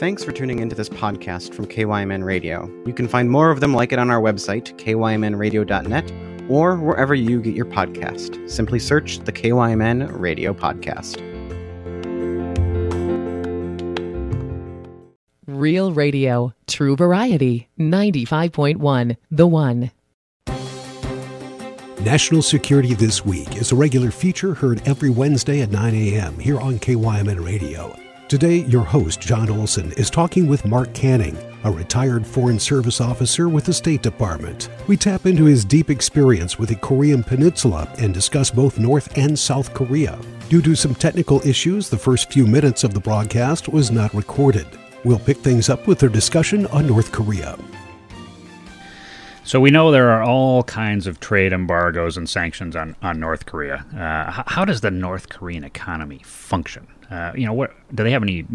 Thanks for tuning into this podcast from KYMN Radio. You can find more of them like it on our website, kymnradio.net, or wherever you get your podcast. Simply search the KYMN Radio Podcast. Real Radio, True Variety, 95.1, The One. National Security This Week is a regular feature heard every Wednesday at 9 a.m. here on KYMN Radio. Today, your host, Jon Olson, is talking with Mark Canning, a retired Foreign Service officer with the State Department. We tap into his deep experience with the Korean Peninsula and discuss both North and South Korea. Due to some technical issues, the first few minutes of the broadcast was not recorded. We'll pick things up with their discussion on North Korea. So we know there are all kinds of trade embargoes and sanctions on, on North Korea. Uh, how does the North Korean economy function? Uh, you know, what do they have any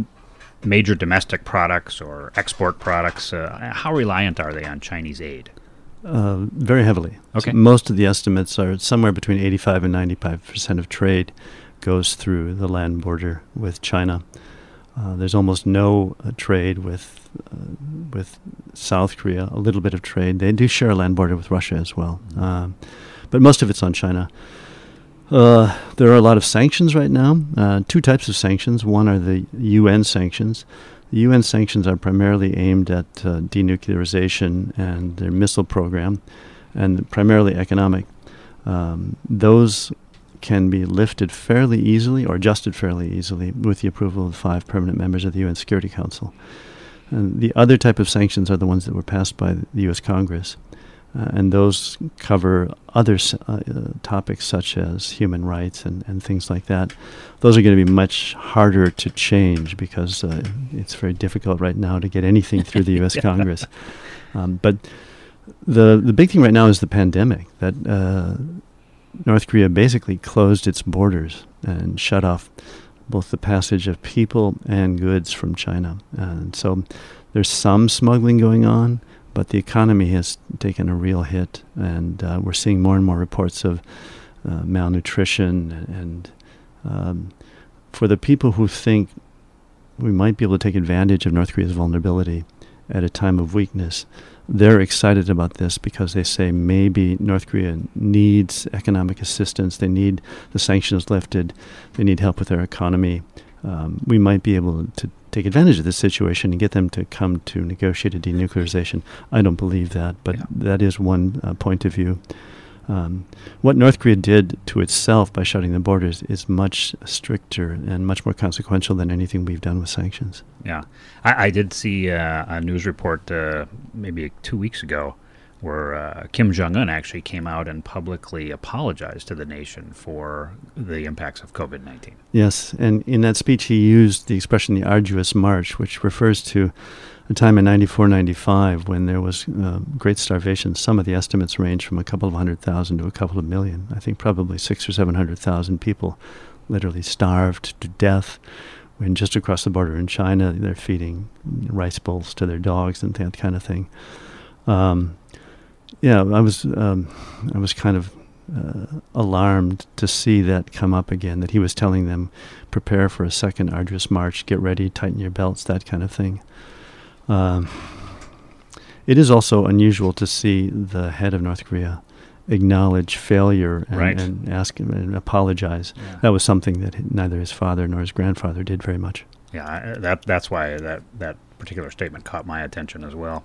major domestic products or export products? Uh, how reliant are they on Chinese aid? Uh, very heavily. Okay. So most of the estimates are somewhere between 85 and 95 percent of trade goes through the land border with China. Uh, there's almost no uh, trade with uh, with South Korea. A little bit of trade. They do share a land border with Russia as well, Mm-hmm. um, but most of it's on China. Uh, there are a lot of sanctions right now. Uh, two types of sanctions. One are the UN sanctions. The UN sanctions are primarily aimed at uh, denuclearization and their missile program, and primarily economic. Um, those can be lifted fairly easily or adjusted fairly easily with the approval of five permanent members of the UN Security Council. And the other type of sanctions are the ones that were passed by the U.S. Congress, uh, and those cover other uh, topics such as human rights and, and things like that. Those are going to be much harder to change because uh, it's very difficult right now to get anything through the U.S. Congress. Um, but the the big thing right now is the pandemic that uh, North Korea basically closed its borders and shut off both the passage of people and goods from China. And so there's some smuggling going on, but the economy has taken a real hit, and uh, we're seeing more and more reports of uh, malnutrition and. Um, for the people who think we might be able to take advantage of North Korea's vulnerability at a time of weakness, they're excited about this because they say maybe North Korea needs economic assistance, they need the sanctions lifted, they need help with their economy. Um, we might be able to take advantage of this situation and get them to come to negotiated denuclearization. I don't believe that, but Yeah. that is one uh, point of view. Um, what North Korea did to itself by shutting the borders is much stricter and much more consequential than anything we've done with sanctions. Yeah, I, I did see uh, a news report uh, maybe two weeks ago where uh, Kim Jong Un actually came out and publicly apologized to the nation for the impacts of COVID nineteen. Yes, and in that speech he used the expression the arduous march, which refers to a time in 94 95 when there was uh, great starvation. Some of the estimates range from a couple of hundred thousand to a couple of million. I think probably six or seven hundred thousand people literally starved to death. When just across the border in China, they're feeding rice bowls to their dogs and that kind of thing. Um, yeah, I was um, I was kind of uh, alarmed to see that come up again. That he was telling them, prepare for a second arduous march, get ready, tighten your belts, that kind of thing. Um, it is also unusual to see the head of North Korea acknowledge failure and, Right. and ask him and apologize. That was something that neither his father nor his grandfather did very much. Yeah, that that's why that that particular statement caught my attention as well.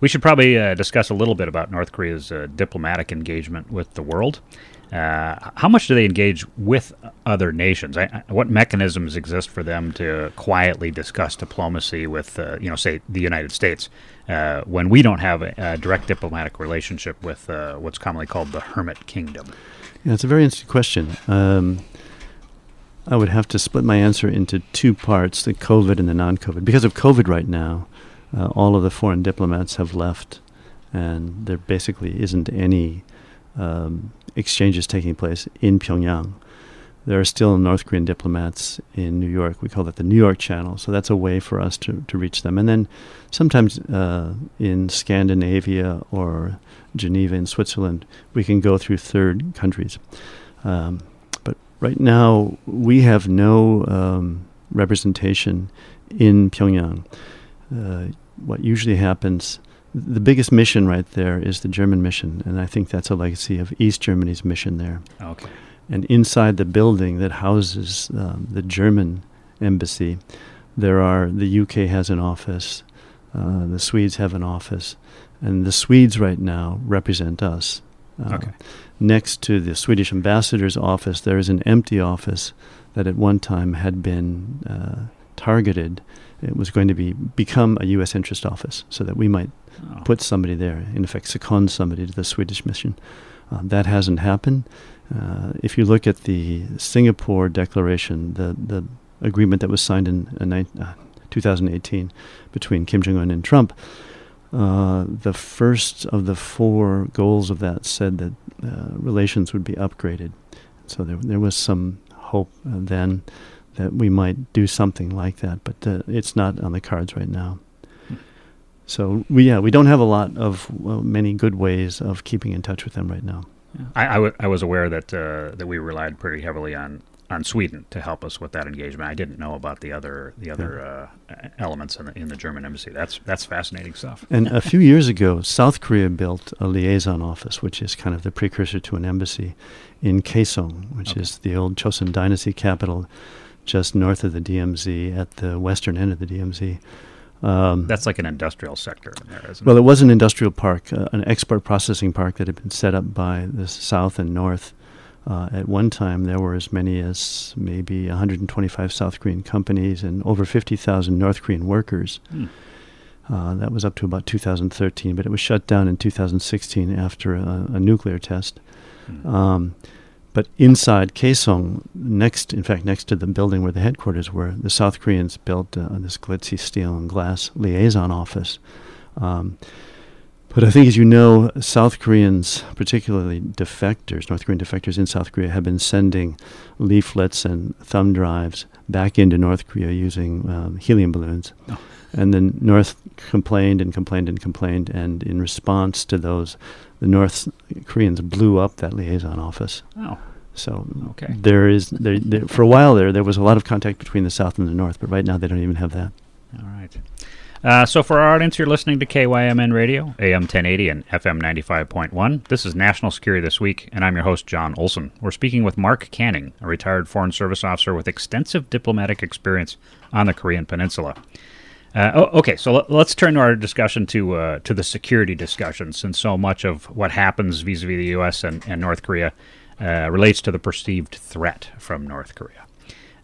We should probably uh, discuss a little bit about North Korea's uh, diplomatic engagement with the world. Uh, how much do they engage with other nations? I, I, what mechanisms exist for them to quietly discuss diplomacy with, uh, you know, say the United States, uh, when we don't have a, a direct diplomatic relationship with uh, what's commonly called the Hermit Kingdom? Yeah, it's a very interesting question. Um, I would have to split my answer into two parts: the COVID and the non-COVID. Because of COVID, right now, uh, all of the foreign diplomats have left, and there basically isn't any um, exchanges taking place in Pyongyang. There are still North Korean diplomats in New York. We call that the New York Channel. So that's a way for us to, to reach them. And then sometimes uh, in Scandinavia or Geneva in Switzerland, we can go through third countries. Um, but right now, we have no um, representation in Pyongyang. Uh, what usually happens, the biggest mission right there is the German mission, and I think that's a legacy of East Germany's mission there. Okay. And inside the building that houses um, the German embassy, there are the UK has an office, uh, the Swedes have an office, and the Swedes right now represent us. Uh, Okay. Next to the Swedish ambassador's office, there is an empty office that at one time had been uh, targeted. It was going to be become a U.S. interest office, so that we might Oh. put somebody there, in effect, second somebody to the Swedish mission. Uh, that hasn't happened. Uh, if you look at the Singapore Declaration, the the agreement that was signed in uh, nine, uh, 2018 between Kim Jong Un and Trump, uh, the first of the four goals of that said that uh, relations would be upgraded. So there there was some hope uh, then that we might do something like that, but uh, it's not on the cards right now. So we yeah we don't have a lot of many good ways of keeping in touch with them right now. I, I, w- I was aware that uh, that we relied pretty heavily on, on Sweden to help us with that engagement. I didn't know about the other the other uh, elements in the, in the German embassy. That's that's fascinating stuff. And a few years ago, South Korea built a liaison office, which is kind of the precursor to an embassy, in Kaesong, which Okay. is the old Chosun Dynasty capital, just north of the DMZ, at the western end of the DMZ. Um, That's like an industrial sector in there, isn't well, it? it was an industrial park, uh, an export processing park that had been set up by the south and north. Uh, at one time, there were as many as maybe 125 South Korean companies and over 50,000 North Korean workers. Hmm. Uh, that was up to about 2013, but it was shut down in 2016 after a, a nuclear test. Hmm. Um, but inside Kaesong, next, in fact, next to the building where the headquarters were, the South Koreans built uh, this glitzy steel and glass liaison office. Um, but I think, as you know, South Koreans, particularly defectors, North Korean defectors in South Korea, have been sending leaflets and thumb drives back into North Korea using um, helium balloons. Oh. And then North complained and complained and complained, and in response to those, the North Koreans blew up that liaison office. Oh, So Okay. there is there, there for a while there there was a lot of contact between the South and the North, but right now they don't even have that. all right. Uh, so for our audience, you're listening to KYMN Radio, AM 1080 and FM 95.1. This is National Security This Week, and I'm your host, Jon Olson. We're speaking with Mark Canning, a retired Foreign Service officer with extensive diplomatic experience on the Korean Peninsula. Uh, oh, okay, so let, let's turn our discussion to uh, to the security discussion, since so much of what happens vis-a-vis the U.S. and, and North Korea uh, relates to the perceived threat from North Korea.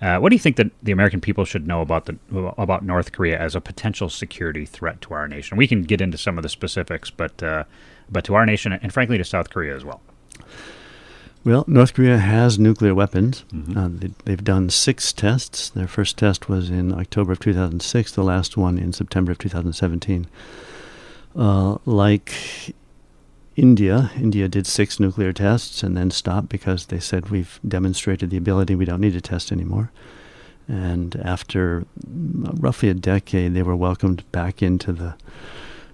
Uh, what do you think that the American people should know about the about North Korea as a potential security threat to our nation? We can get into some of the specifics, but uh, but to our nation and frankly to South Korea as well. Well, North Korea has nuclear weapons. Mhm. Uh, they, they've done six tests. Their first test was in October of 2006, the last one in September of 2017. Uh, like India, India did six nuclear tests and then stopped because they said we've demonstrated the ability, we don't need to test anymore. And after mm, roughly a decade, they were welcomed back into the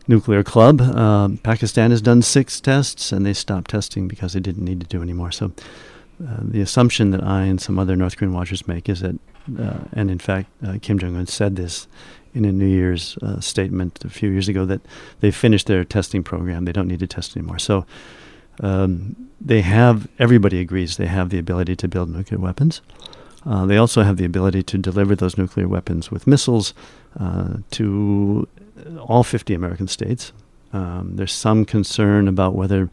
nuclear club. Um, Pakistan has done six tests, and they stopped testing because they didn't need to do anymore. So, uh, the assumption that I and some other North Korean watchers make is that, uh, and in fact, uh, Kim Jong Un said this in a New Year's uh, statement a few years ago that they've finished their testing program. They don't need to test anymore. So. Um, they have, everybody agrees, they have the ability to build nuclear weapons. Uh, they also have the ability to deliver those nuclear weapons with missiles uh, to all 50 American states. Um, there's some concern about whether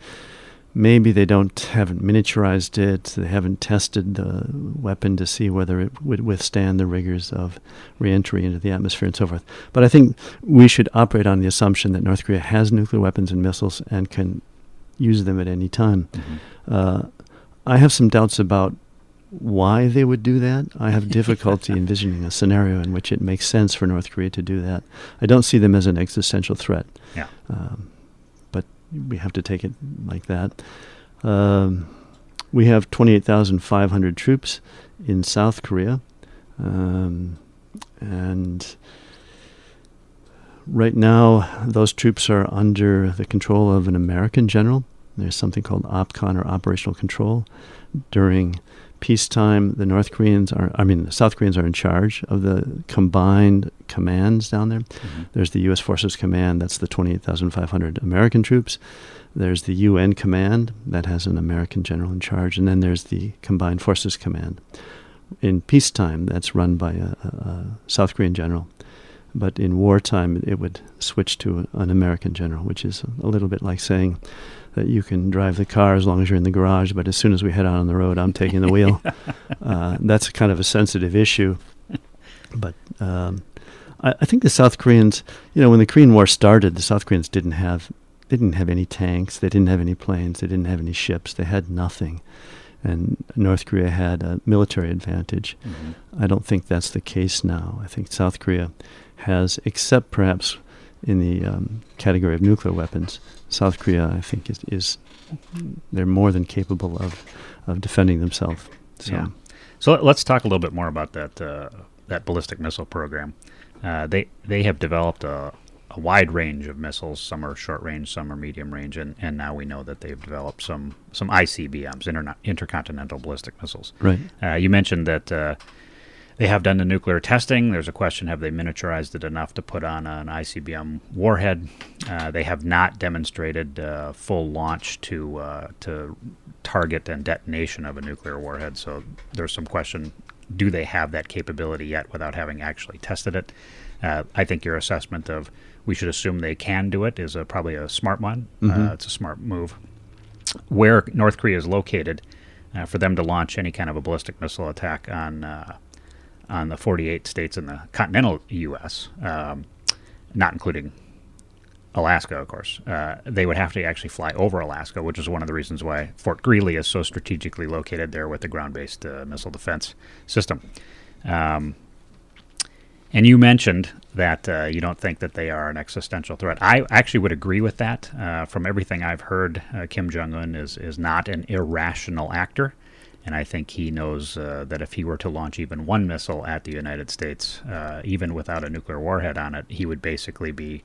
maybe they don't haven't miniaturized it. They haven't tested the weapon to see whether it would withstand the rigors of reentry into the atmosphere and so forth. But I think we should operate on the assumption that North Korea has nuclear weapons and missiles and can use them at any time. Uh, I have some doubts about why they would do that. I have difficulty envisioning a scenario in which it makes sense for North Korea to do that. I don't see them as an existential threat. Yeah. Um, but we have to take it like that. Um, we have 28,500 troops in South Korea. Um, and right now, those troops are under the control of an American general. There's something called OPCON or operational control. During peacetime, the North Koreans are, I mean, the South Koreans are in charge of the combined commands down there. Mm-hmm. There's the U.S. Forces Command, that's the 28,500 American troops. There's the UN Command, that has an American general in charge. And then there's the Combined Forces Command. In peacetime, that's run by a, a, a South Korean general. But in wartime, it would switch to an American general, which is a little bit like saying, that you can drive the car as long as you're in the garage, but as soon as we head out on the road, I'm taking the wheel. uh, that's kind of a sensitive issue. But um, I, I, think the South Koreans, you know, when the Korean War started, the South Koreans didn't have they didn't have any tanks, they didn't have any planes, they didn't have any ships, they had nothing. And North Korea had a military advantage. Mm-hmm. I don't think that's the case now. I think South Korea has, except perhaps in the um, category of nuclear weapons, South Korea, I think, is, is they're more than capable of, of defending themselves. So. Yeah. So let's talk a little bit more about that uh, that ballistic missile program. Uh, they they have developed a, a, wide range of missiles. Some are short range, some are medium range, and, and now we know that they've developed some some ICBMs, interna- intercontinental ballistic missiles. Right. Uh, you mentioned that uh, they have done the nuclear testing. There's a question: Have they miniaturized it enough to put on an ICBM warhead? Uh, they have not demonstrated uh, full launch to uh, to target and detonation of a nuclear warhead. So there's some question: Do they have that capability yet, without having actually tested it? Uh, I think your assessment of we should assume they can do it is a, probably a smart one. Mm-hmm. Uh, it's a smart move. Where North Korea is located, uh, for them to launch any kind of a ballistic missile attack on on the 48 states in the continental U.S., um, not including Alaska, of course. Uh, they would have to actually fly over Alaska, which is one of the reasons why Fort Greely is so strategically located there with the ground based uh, missile defense system. Um, and you mentioned that uh, you don't think that they are an existential threat. I actually would agree with that. Uh, from everything I've heard, uh, Kim Jong Un is, is not an irrational actor. And I think he knows uh, that if he were to launch even one missile at the United States, uh, even without a nuclear warhead on it, he would basically be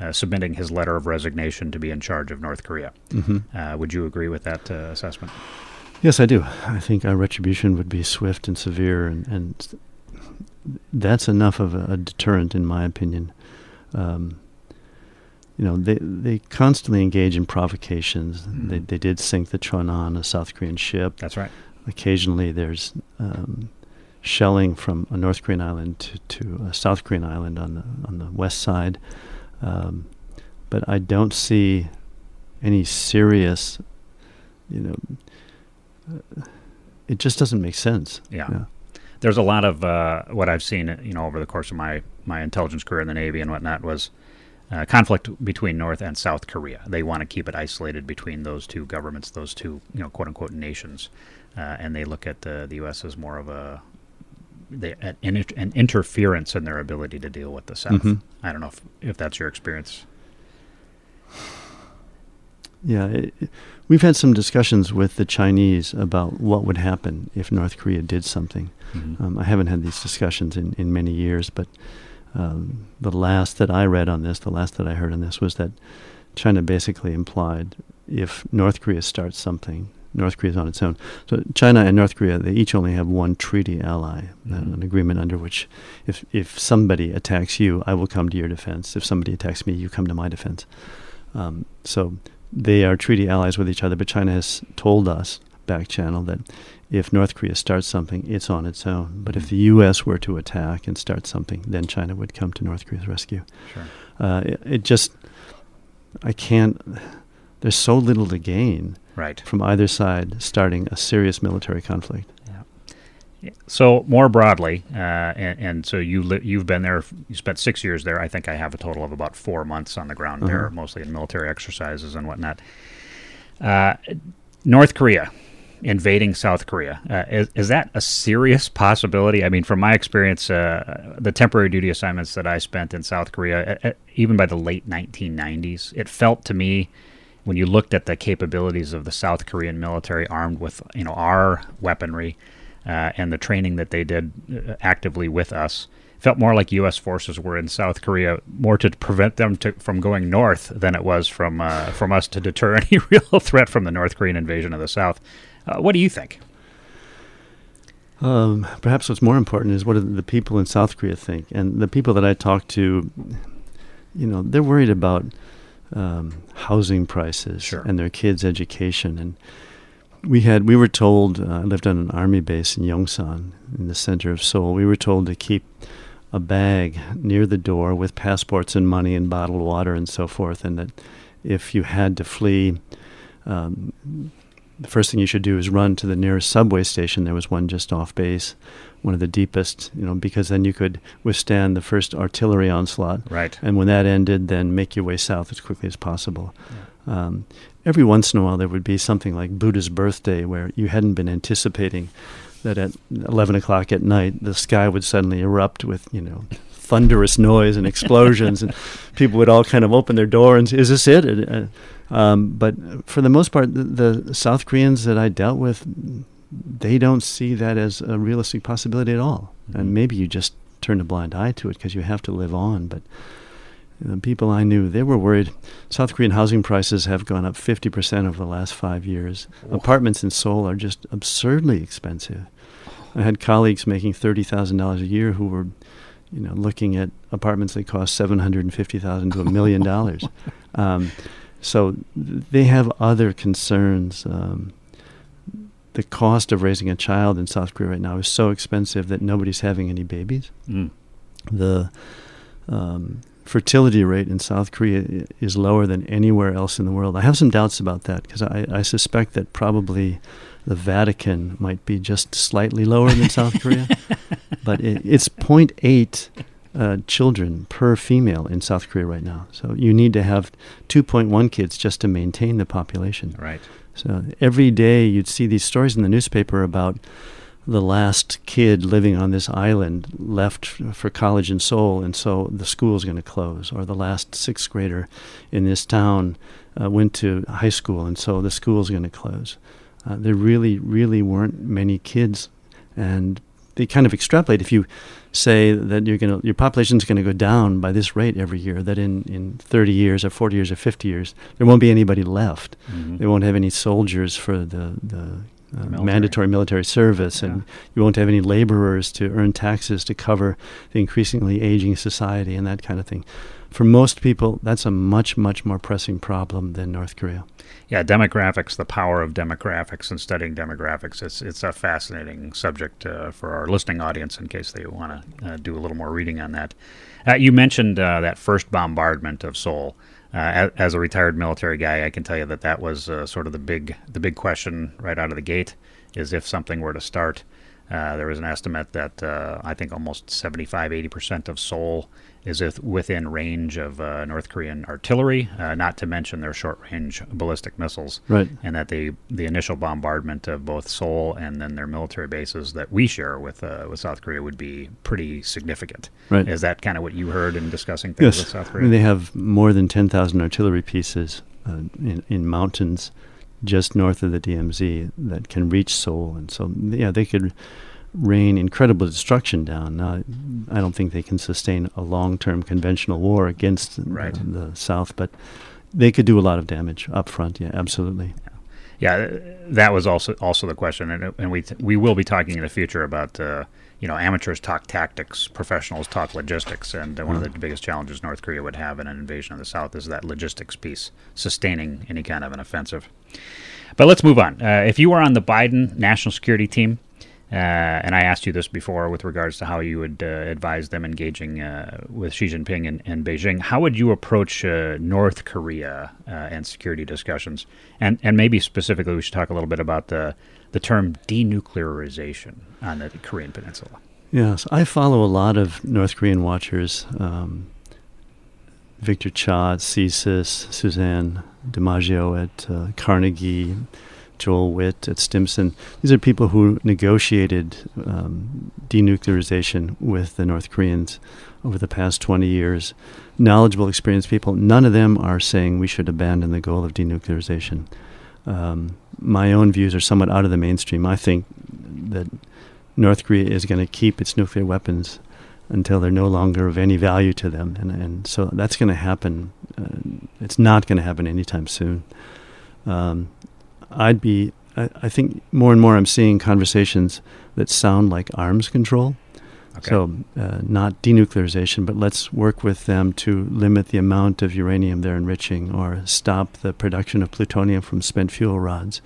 uh, submitting his letter of resignation to be in charge of North Korea. Mm-hmm. Uh, would you agree with that uh, assessment? Yes, I do. I think our retribution would be swift and severe, and, and that's enough of a, a deterrent, in my opinion. Um, you know, they they constantly engage in provocations. Mm-hmm. They they did sink the Cheonan, a South Korean ship. That's right. Occasionally, there's um, shelling from a North Korean island to, to a South Korean island on the on the west side, um, but I don't see any serious, you know. Uh, it just doesn't make sense. Yeah. yeah. There's a lot of uh, what I've seen, you know, over the course of my my intelligence career in the Navy and whatnot was. Uh, conflict between North and South Korea. They want to keep it isolated between those two governments, those two, you know, quote unquote nations uh, and they look at the, the U.S. as more of a they, an, an, interference in their ability to deal with the South. Mm-hmm. I don't know if, if that's your experience. Yeah, it, we've had some discussions with the Chinese about what would happen if North Korea did something. Mm-hmm. Um, I haven't had these discussions in, in many years, but um, the last that I read on this, the last that I heard on this, was that China basically implied if North Korea starts something, North Korea is on its own. So China and North Korea, they each only have one treaty ally, mm-hmm. an agreement under which if, if somebody attacks you, I will come to your defense. If somebody attacks me, you come to my defense. Um, so they are treaty allies with each other, but China has told us, back channel, that if North Korea starts something, it's on its own. But if mm-hmm. the U.S. were to attack and start something, then China would come to North Korea's rescue. Sure. Uh, it, it just, I can't, there's so little to gain right. from either side starting a serious military conflict. Yeah. So more broadly, uh, and, and, so you li- you've been there. You spent six years there. I think I have a total of about four months on the ground uh-huh. there, mostly in military exercises and whatnot. Uh, North Korea invading South Korea uh, is, is that a serious possibility? I mean, from my experience, uh, the temporary duty assignments that I spent in South Korea, uh, even by the late 1990s, it felt to me when you looked at the capabilities of the South Korean military armed with you know our weaponry uh, and the training that they did uh, actively with us, felt more like U.S. forces were in South Korea more to prevent them to, from going north than it was from uh, from us to deter any real threat from the North Korean invasion of the South. Uh, what do you think? Um, perhaps what's more important is what do the people in South Korea think, and the people that I talk to, you know, they're worried about um, housing prices Sure. and their kids' education. And we had we were told uh, I lived on an army base in Yongsan in the center of Seoul. We were told to keep a bag near the door with passports and money and bottled water and so forth, and that if you had to flee. Um, the first thing you should do is run to the nearest subway station. There was one just off base, one of the deepest, you know, because then you could withstand the first artillery onslaught. Right. And when that ended, then make your way south as quickly as possible. Um, every once in a while, there would be something like Buddha's birthday where you hadn't been anticipating that at 11 o'clock at night, the sky would suddenly erupt with, you know, thunderous noise and explosions, and people would all kind of open their door and, say, is this it? Uh, um, but for the most part, the, the South Koreans that I dealt with, they don't see that as a realistic possibility at all. And maybe you just turn a blind eye to it because you have to live on. But the people I knew, they were worried. South Korean housing prices have gone up 50% over the last five years. Apartments in Seoul are just absurdly expensive. I had colleagues making $30,000 a year who were, you know, looking at apartments that cost 750000 to a million dollars. Um, so th- they have other concerns. Um, the cost of raising a child in South Korea right now is so expensive that nobody's having any babies. Mm. The um, fertility rate in South Korea is lower than anywhere else in the world. I have some doubts about that because I, I suspect that probably the Vatican might be just slightly lower than South Korea, but it, it's 0.8 uh, children per female in South Korea right now. So you need to have 2.1 kids just to maintain the population. Right. So every day you'd see these stories in the newspaper about the last kid living on this island left for college in Seoul, and so the school's going to close. Or the last sixth grader in this town uh, went to high school, and so the school's going to close. Uh, there really, really weren't many kids, and they kind of extrapolate. If you say that you're going to, your population's going to go down by this rate every year, that in, in 30 years or 40 years or 50 years, there won't be anybody left. Mhm. They won't have any soldiers for the, the uh, Military. mandatory military service, and you won't have any laborers to earn taxes to cover the increasingly aging society and that kind of thing. For most people, that's a much, much more pressing problem than North Korea. Yeah, demographics, the power of demographics and studying demographics. It's it's a fascinating subject uh, for our listening audience in case they want to uh, do a little more reading on that. Uh, you mentioned uh, that first bombardment of Seoul. Uh, as, a retired military guy, I can tell you that that was uh, sort of the big the big question right out of the gate is if something were to start. Uh, there was an estimate that uh, I think almost 75, 80 percent of Seoul is with- within range of uh, North Korean artillery, uh, not to mention their short-range ballistic missiles Right. and that the the initial bombardment of both Seoul and then their military bases that we share with uh, with South Korea would be pretty significant. Right. Is that kind of what you heard in discussing things with Yes, South I Korea? mean, they have more than 10,000 artillery pieces uh, in, in mountains just north of the DMZ that can reach Seoul. And so, yeah, they could rain incredible destruction down. Now, I don't think they can sustain a long term conventional war against Right. the, the South, but they could do a lot of damage up front. Yeah, absolutely. yeah, that was also also the question, and and we we will be talking in the future about. Uh, you know, amateurs talk tactics, professionals talk logistics, and one of the biggest challenges North Korea would have in an invasion of the South is that logistics piece, sustaining any kind of an offensive. But let's move on. Uh, if you were on the Biden national security team, uh, and I asked you this before with regards to how you would uh, advise them engaging uh, with Xi Jinping and, and Beijing, how would you approach uh, North Korea uh, and security discussions? And and maybe specifically, we should talk a little bit about the the term denuclearization on the Korean Peninsula. Yes, I follow a lot of North Korean watchers. Um, Victor Cha at CSIS, Suzanne DiMaggio at Carnegie, Joel Wit at Stimson. These are people who negotiated um, denuclearization with the North Koreans over the past 20 years. Knowledgeable, experienced people. None of them are saying we should abandon the goal of denuclearization. Um, my own views are somewhat out of the mainstream. I think that North Korea is going to keep its nuclear weapons until they're no longer of any value to them, and and so that's going to happen. Uh, it's not going to happen anytime soon. Um, I'd be I, I think more and more I'm seeing conversations that sound like arms control. Okay. So, uh, not denuclearization, but let's work with them to limit the amount of uranium they're enriching or stop the production of plutonium from spent fuel rods.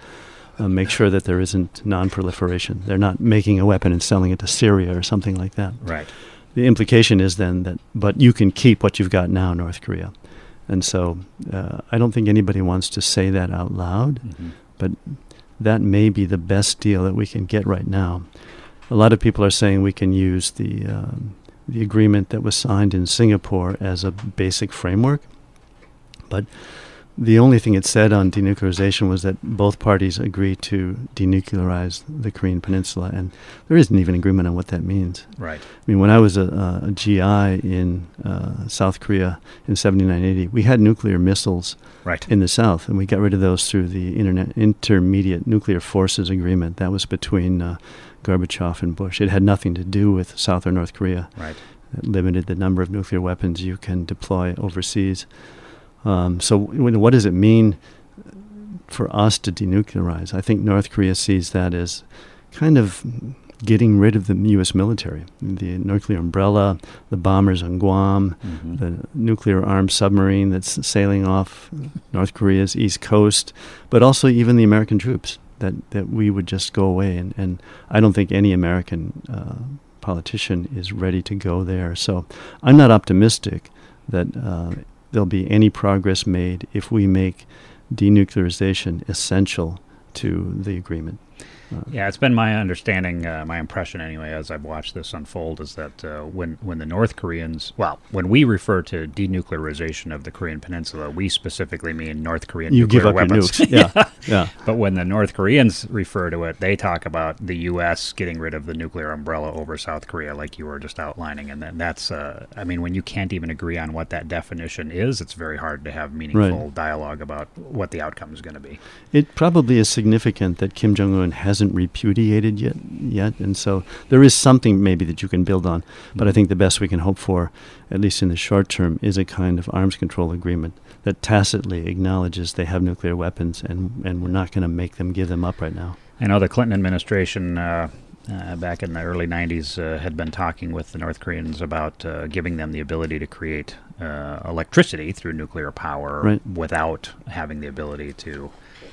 Uh, make sure that there isn't non proliferation. They're not making a weapon and selling it to Syria or something like that. right. The implication is then that, but you can keep what you've got now, North Korea. And so uh, I don't think anybody wants to say that out loud, Mhm. But that may be the best deal that we can get right now. A lot of people are saying we can use the um, the agreement that was signed in Singapore as a basic framework, but the only thing it said on denuclearization was that both parties agree to denuclearize the Korean Peninsula, and there isn't even agreement on what that means. Right. I mean, when I was a, a GI in uh, South Korea in 7980, we had nuclear missiles Right. in the South, and we got rid of those through the Internet Intermediate Nuclear Forces Agreement. That was between uh, Gorbachev and Bush. It had nothing to do with South or North Korea. right. It limited the number of nuclear weapons you can deploy overseas. Um, so, what does it mean for us to denuclearize? I think North Korea sees that as kind of getting rid of the U.S. military, the nuclear umbrella, the bombers on Guam, Mhm. the nuclear armed submarine that's sailing off North Korea's east coast, but also even the American troops. That, that we would just go away, and, and I don't think any American uh, politician is ready to go there. So I'm not optimistic that uh, there'll be any progress made if we make denuclearization essential to the agreement. Yeah, it's been my understanding, uh, my impression anyway, as I've watched this unfold, is that uh, when when the North Koreans, well, when we refer to denuclearization of the Korean Peninsula, we specifically mean North Korean you nuclear give up weapons. your nukes. Yeah, yeah. But when the North Koreans refer to it, they talk about the U.S. getting rid of the nuclear umbrella over South Korea, like you were just outlining. And then that's, uh, I mean, when you can't even agree on what that definition is, it's very hard to have meaningful dialogue about what the outcome is going to be. It probably is significant that Kim Jong Un hasn't repudiated yet, yet, and so there is something maybe that you can build on. But I think the best we can hope for, at least in the short term, is a kind of arms control agreement that tacitly acknowledges they have nuclear weapons, and and we're not going to make them give them up right now. I know the Clinton administration uh, uh, back in the early 90s uh, had been talking with the North Koreans about uh, giving them the ability to create uh, electricity through nuclear power Right. without having the ability to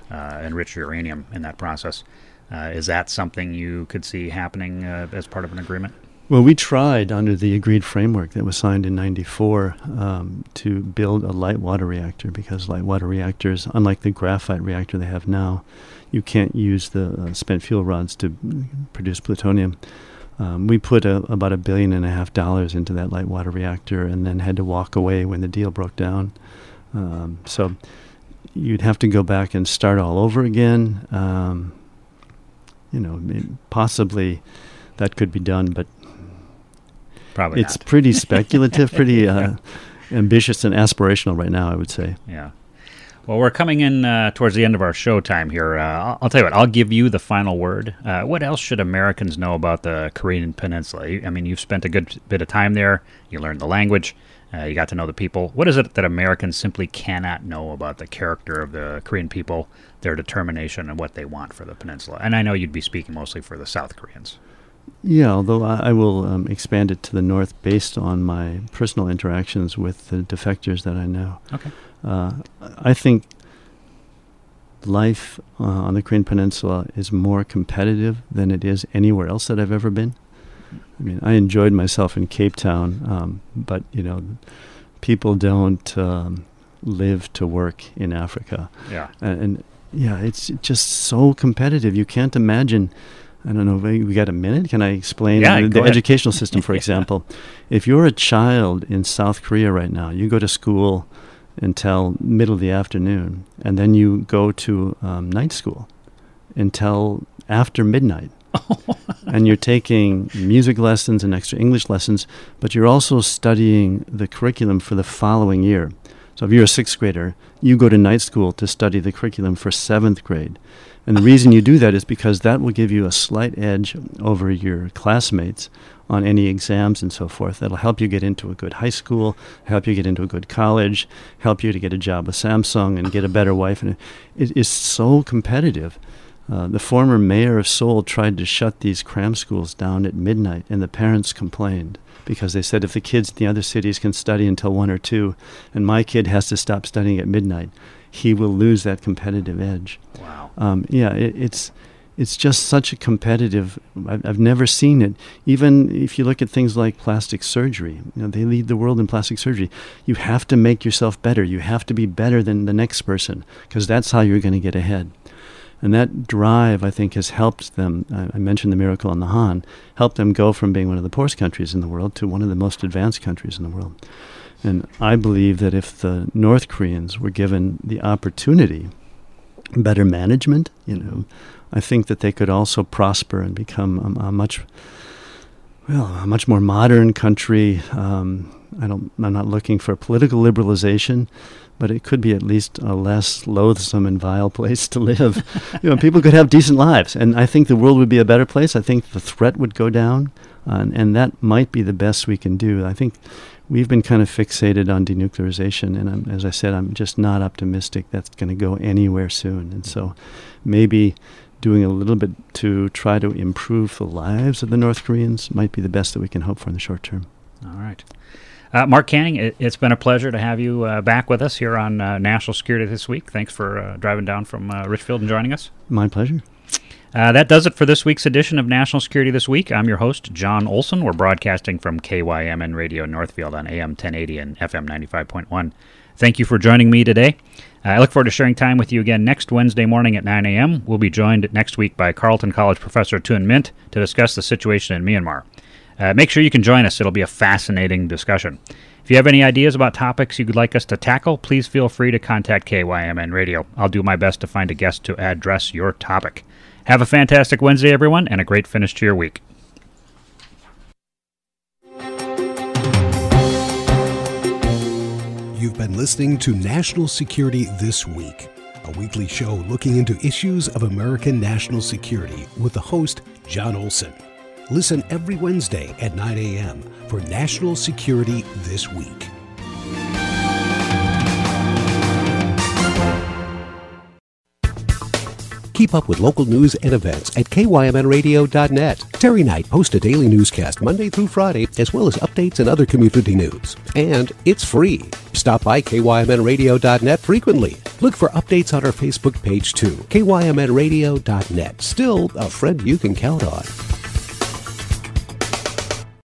uh, enrich uranium in that process. Uh, is that something you could see happening uh, as part of an agreement? Well, we tried under the agreed framework that was signed in '94 um, to build a light water reactor because light water reactors, unlike the graphite reactor they have now, you can't use the uh, spent fuel rods to produce plutonium. Um, we put a, about a billion and a half dollars into that light water reactor and then had to walk away when the deal broke down. Um, so you'd have to go back and start all over again. Um, you know, possibly that could be done, but Probably it's not. pretty speculative, pretty uh, ambitious and aspirational right now. I would say. Yeah. Well, we're coming in uh, towards the end of our show time here. Uh, I'll, I'll tell you what. I'll give you the final word. Uh, what else should Americans know about the Korean Peninsula? I mean, you've spent a good bit of time there. You learned the language. Uh, you got to know the people. What is it that Americans simply cannot know about the character of the Korean people, their determination, and what they want for the peninsula? And I know you'd be speaking mostly for the South Koreans. Yeah, although I, I will um, expand it to the north based on my personal interactions with the defectors that I know. Okay. Uh, I think life uh, on the Korean Peninsula is more competitive than it is anywhere else that I've ever been. I mean, I enjoyed myself in Cape Town, um, but you know, people don't um, live to work in Africa, Yeah. and, and yeah, it's just so competitive. You can't imagine. I don't know. We we got a minute. Can I explain Yeah, the, the educational system, for example? If you're a child in South Korea right now, you go to school until middle of the afternoon, and then you go to um, night school until after midnight. and you're taking music lessons and extra English lessons, but you're also studying the curriculum for the following year. So if you're a sixth grader, you go to night school to study the curriculum for seventh grade. And the reason you do that is because that will give you a slight edge over your classmates on any exams and so forth. That'll help you get into a good high school, help you get into a good college, help you to get a job with Samsung and get a better wife. And it is so competitive. Uh, the former mayor of Seoul tried to shut these cram schools down at midnight, and the parents complained because they said if the kids in the other cities can study until one or two, and my kid has to stop studying at midnight, he will lose that competitive edge. Wow. Um, yeah, it, it's it's just such a competitive. I've, I've, never seen it. Even if you look at things like plastic surgery, you know, they lead the world in plastic surgery. You have to make yourself better. You have to be better than the next person because that's how you're going to get ahead. And that drive, I think, has helped them. I mentioned the miracle on the Han, helped them go from being one of the poorest countries in the world to one of the most advanced countries in the world. And I believe that if the North Koreans were given the opportunity, better management, you know, I think that they could also prosper and become a, a much, well, a much more modern country. Um, I don't. I'm not looking for political liberalization, but it could be at least a less loathsome and vile place to live. you know, people could have decent lives, and I think the world would be a better place. I think the threat would go down, uh, and, and that might be the best we can do. I think we've been kind of fixated on denuclearization, and I'm, as I said, I'm just not optimistic that's going to go anywhere soon. And so, maybe doing a little bit to try to improve the lives of the North Koreans might be the best that we can hope for in the short term. All right. Uh, Mark Canning, it, has been a pleasure to have you uh, back with us here on uh, National Security this week. Thanks for uh, driving down from uh, Richfield and joining us. My pleasure. Uh, that does it for this week's edition of National Security This Week. I'm your host, Jon Olson. We're broadcasting from KYMN Radio Northfield on AM 1080 and FM 95.1. Thank you for joining me today. I look forward to sharing time with you again next Wednesday morning at 9 a.m. We'll be joined next week by Carleton College professor Tun Myint to discuss the situation in Myanmar. Uh, make sure you can join us. It'll be a fascinating discussion. If you have any ideas about topics you'd like us to tackle, please feel free to contact KYMN Radio. I'll do my best to find a guest to address your topic. Have a fantastic Wednesday, everyone, and a great finish to your week. You've been listening to National Security This Week, a weekly show looking into issues of American national security with the host, Jon Olson. Listen every Wednesday at 9 a.m. for National Security This Week. Keep up with local news and events at KYMNradio.net. Terry Knight posts a daily newscast Monday through Friday, as well as updates and other community news. And it's free. Stop by KYMNradio.net frequently. Look for updates on our Facebook page too. KYMNradio.net. Still a friend you can count on.